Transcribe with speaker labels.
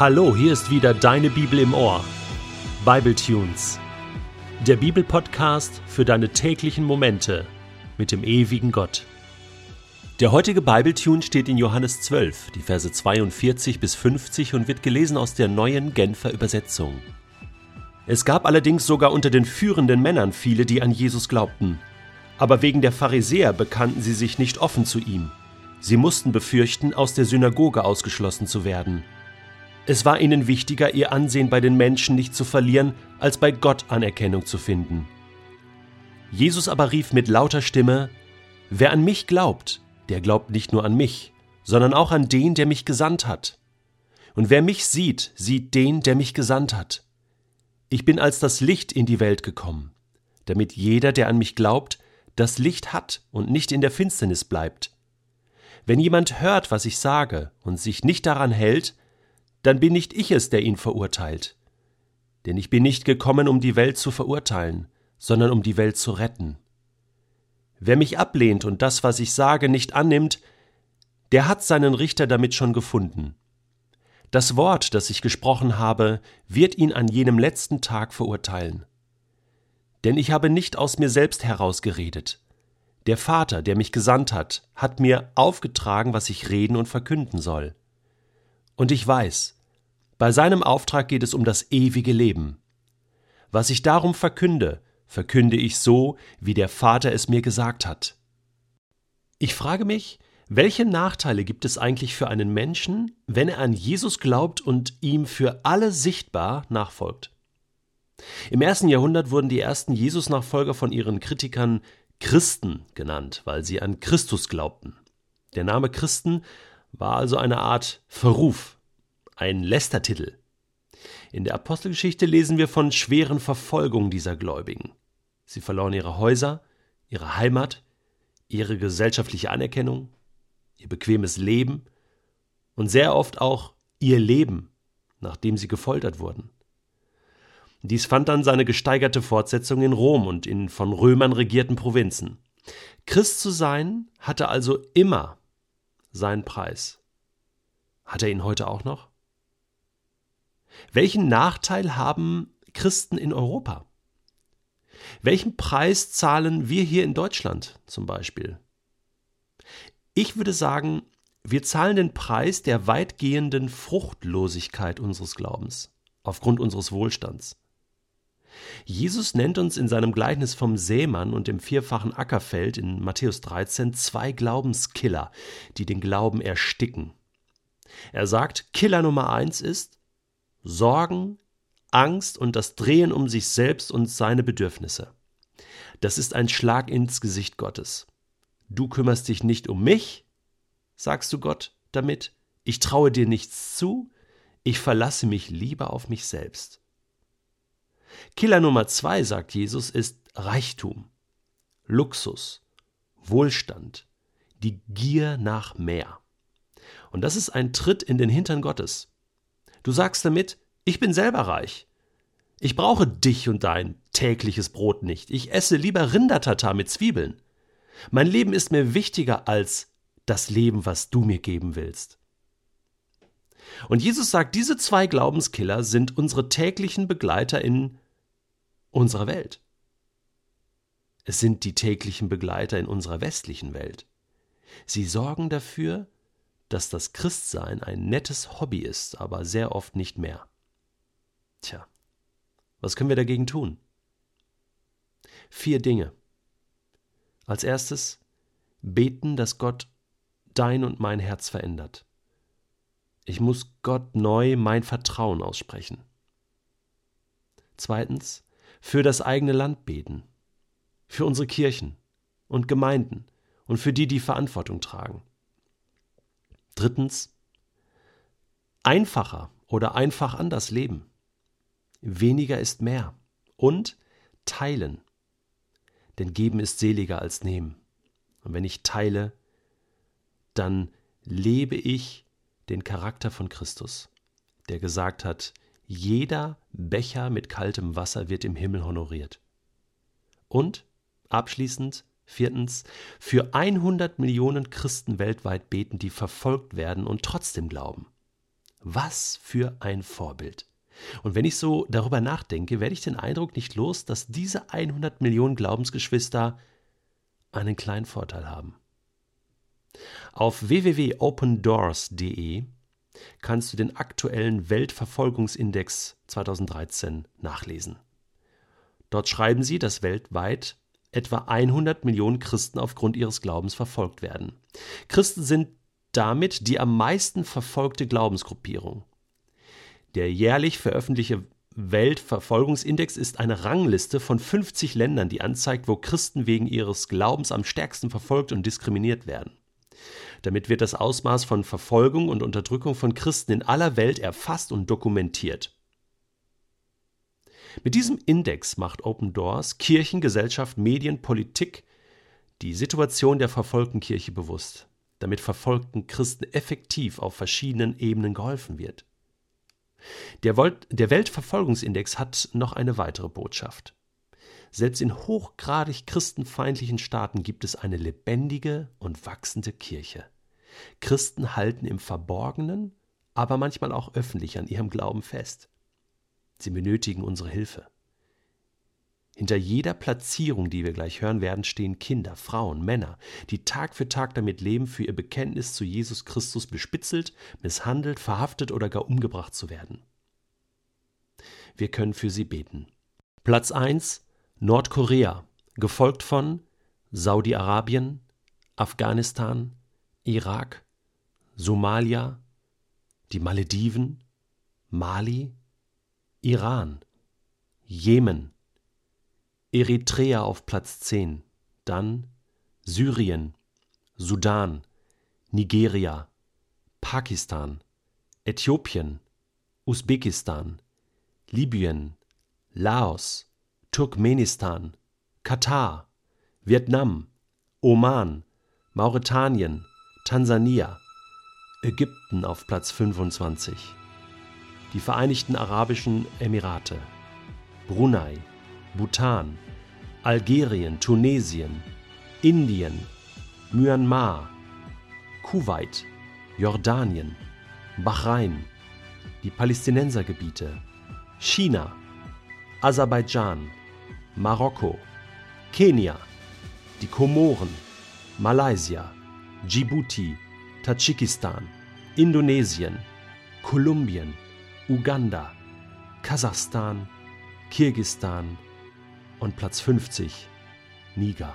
Speaker 1: Hallo, hier ist wieder deine Bibel im Ohr. Bible Tunes. Der Bibelpodcast für deine täglichen Momente mit dem ewigen Gott. Der heutige Bible Tune steht in Johannes 12, die Verse 42 bis 50 und wird gelesen aus der neuen Genfer Übersetzung. Es gab allerdings sogar unter den führenden Männern viele, die an Jesus glaubten. Aber wegen der Pharisäer bekannten sie sich nicht offen zu ihm. Sie mussten befürchten, aus der Synagoge ausgeschlossen zu werden. Es war ihnen wichtiger, ihr Ansehen bei den Menschen nicht zu verlieren, als bei Gott Anerkennung zu finden. Jesus aber rief mit lauter Stimme, Wer an mich glaubt, der glaubt nicht nur an mich, sondern auch an den, der mich gesandt hat. Und wer mich sieht, sieht den, der mich gesandt hat. Ich bin als das Licht in die Welt gekommen, damit jeder, der an mich glaubt, das Licht hat und nicht in der Finsternis bleibt. Wenn jemand hört, was ich sage, und sich nicht daran hält, dann bin nicht ich es, der ihn verurteilt. Denn ich bin nicht gekommen, um die Welt zu verurteilen, sondern um die Welt zu retten. Wer mich ablehnt und das, was ich sage, nicht annimmt, der hat seinen Richter damit schon gefunden. Das Wort, das ich gesprochen habe, wird ihn an jenem letzten Tag verurteilen. Denn ich habe nicht aus mir selbst herausgeredet. Der Vater, der mich gesandt hat, hat mir aufgetragen, was ich reden und verkünden soll. Und ich weiß, bei seinem Auftrag geht es um das ewige Leben. Was ich darum verkünde, verkünde ich so, wie der Vater es mir gesagt hat. Ich frage mich, welche Nachteile gibt es eigentlich für einen Menschen, wenn er an Jesus glaubt und ihm für alle sichtbar nachfolgt? Im ersten Jahrhundert wurden die ersten Jesus-Nachfolger von ihren Kritikern Christen genannt, weil sie an Christus glaubten. Der Name Christen war also eine Art Verruf, ein Lästertitel. In der Apostelgeschichte lesen wir von schweren Verfolgungen dieser Gläubigen. Sie verloren ihre Häuser, ihre Heimat, ihre gesellschaftliche Anerkennung, ihr bequemes Leben und sehr oft auch ihr Leben, nachdem sie gefoltert wurden. Dies fand dann seine gesteigerte Fortsetzung in Rom und in von Römern regierten Provinzen. Christ zu sein hatte also immer seinen Preis. Hat er ihn heute auch noch? Welchen Nachteil haben Christen in Europa? Welchen Preis zahlen wir hier in Deutschland zum Beispiel? Ich würde sagen, wir zahlen den Preis der weitgehenden Fruchtlosigkeit unseres Glaubens aufgrund unseres Wohlstands. Jesus nennt uns in seinem Gleichnis vom Sämann und dem vierfachen Ackerfeld in Matthäus 13 zwei Glaubenskiller, die den Glauben ersticken. Er sagt, Killer Nummer eins ist Sorgen, Angst und das Drehen um sich selbst und seine Bedürfnisse. Das ist ein Schlag ins Gesicht Gottes. Du kümmerst dich nicht um mich, sagst du Gott damit, ich traue dir nichts zu, ich verlasse mich lieber auf mich selbst. Killer Nummer zwei, sagt Jesus, ist Reichtum, Luxus, Wohlstand, die Gier nach mehr. Und das ist ein Tritt in den Hintern Gottes. Du sagst damit, ich bin selber reich. Ich brauche dich und dein tägliches Brot nicht. Ich esse lieber Rindertatar mit Zwiebeln. Mein Leben ist mir wichtiger als das Leben, was du mir geben willst. Und Jesus sagt, diese zwei Glaubenskiller sind unsere täglichen Begleiter in unserer Welt. Es sind die täglichen Begleiter in unserer westlichen Welt. Sie sorgen dafür, dass das Christsein ein nettes Hobby ist, aber sehr oft nicht mehr. Tja, was können wir dagegen tun? Vier Dinge. Als erstes beten, dass Gott dein und mein Herz verändert. Ich muss Gott neu mein Vertrauen aussprechen. Zweitens, für das eigene Land beten, für unsere Kirchen und Gemeinden und für die, die Verantwortung tragen. Drittens, einfacher oder einfach anders leben. Weniger ist mehr. Und teilen. Denn geben ist seliger als nehmen. Und wenn ich teile, dann lebe ich den Charakter von Christus, der gesagt hat, jeder Becher mit kaltem Wasser wird im Himmel honoriert. Und abschließend Viertens, für 100 Millionen Christen weltweit beten, die verfolgt werden und trotzdem glauben. Was für ein Vorbild. Und wenn ich so darüber nachdenke, werde ich den Eindruck nicht los, dass diese 100 Millionen Glaubensgeschwister einen kleinen Vorteil haben. Auf www.opendoors.de kannst du den aktuellen Weltverfolgungsindex 2013 nachlesen. Dort schreiben sie, dass weltweit etwa 100 Millionen Christen aufgrund ihres Glaubens verfolgt werden. Christen sind damit die am meisten verfolgte Glaubensgruppierung. Der jährlich veröffentlichte Weltverfolgungsindex ist eine Rangliste von 50 Ländern, die anzeigt, wo Christen wegen ihres Glaubens am stärksten verfolgt und diskriminiert werden. Damit wird das Ausmaß von Verfolgung und Unterdrückung von Christen in aller Welt erfasst und dokumentiert. Mit diesem Index macht Open Doors Kirchen, Gesellschaft, Medien, Politik die Situation der verfolgten Kirche bewusst, damit verfolgten Christen effektiv auf verschiedenen Ebenen geholfen wird. Der, der Weltverfolgungsindex hat noch eine weitere Botschaft. Selbst in hochgradig christenfeindlichen Staaten gibt es eine lebendige und wachsende Kirche. Christen halten im Verborgenen, aber manchmal auch öffentlich an ihrem Glauben fest. Sie benötigen unsere Hilfe. Hinter jeder Platzierung, die wir gleich hören werden, stehen Kinder, Frauen, Männer, die Tag für Tag damit leben, für ihr Bekenntnis zu Jesus Christus bespitzelt, misshandelt, verhaftet oder gar umgebracht zu werden. Wir können für sie beten. Platz 1 Nordkorea, gefolgt von Saudi-Arabien, Afghanistan, Irak, Somalia, die Malediven, Mali, Iran, Jemen, Eritrea auf Platz 10, dann Syrien, Sudan, Nigeria, Pakistan, Äthiopien, Usbekistan, Libyen, Laos, Turkmenistan, Katar, Vietnam, Oman, Mauretanien, Tansania, Ägypten auf Platz 25, die Vereinigten Arabischen Emirate, Brunei, Bhutan, Algerien, Tunesien, Indien, Myanmar, Kuwait, Jordanien, Bahrain, die Palästinensergebiete, China, Aserbaidschan, Marokko, Kenia, die Komoren, Malaysia, Djibouti, Tadschikistan, Indonesien, Kolumbien, Uganda, Kasachstan, Kirgistan, und Platz 50 Niger.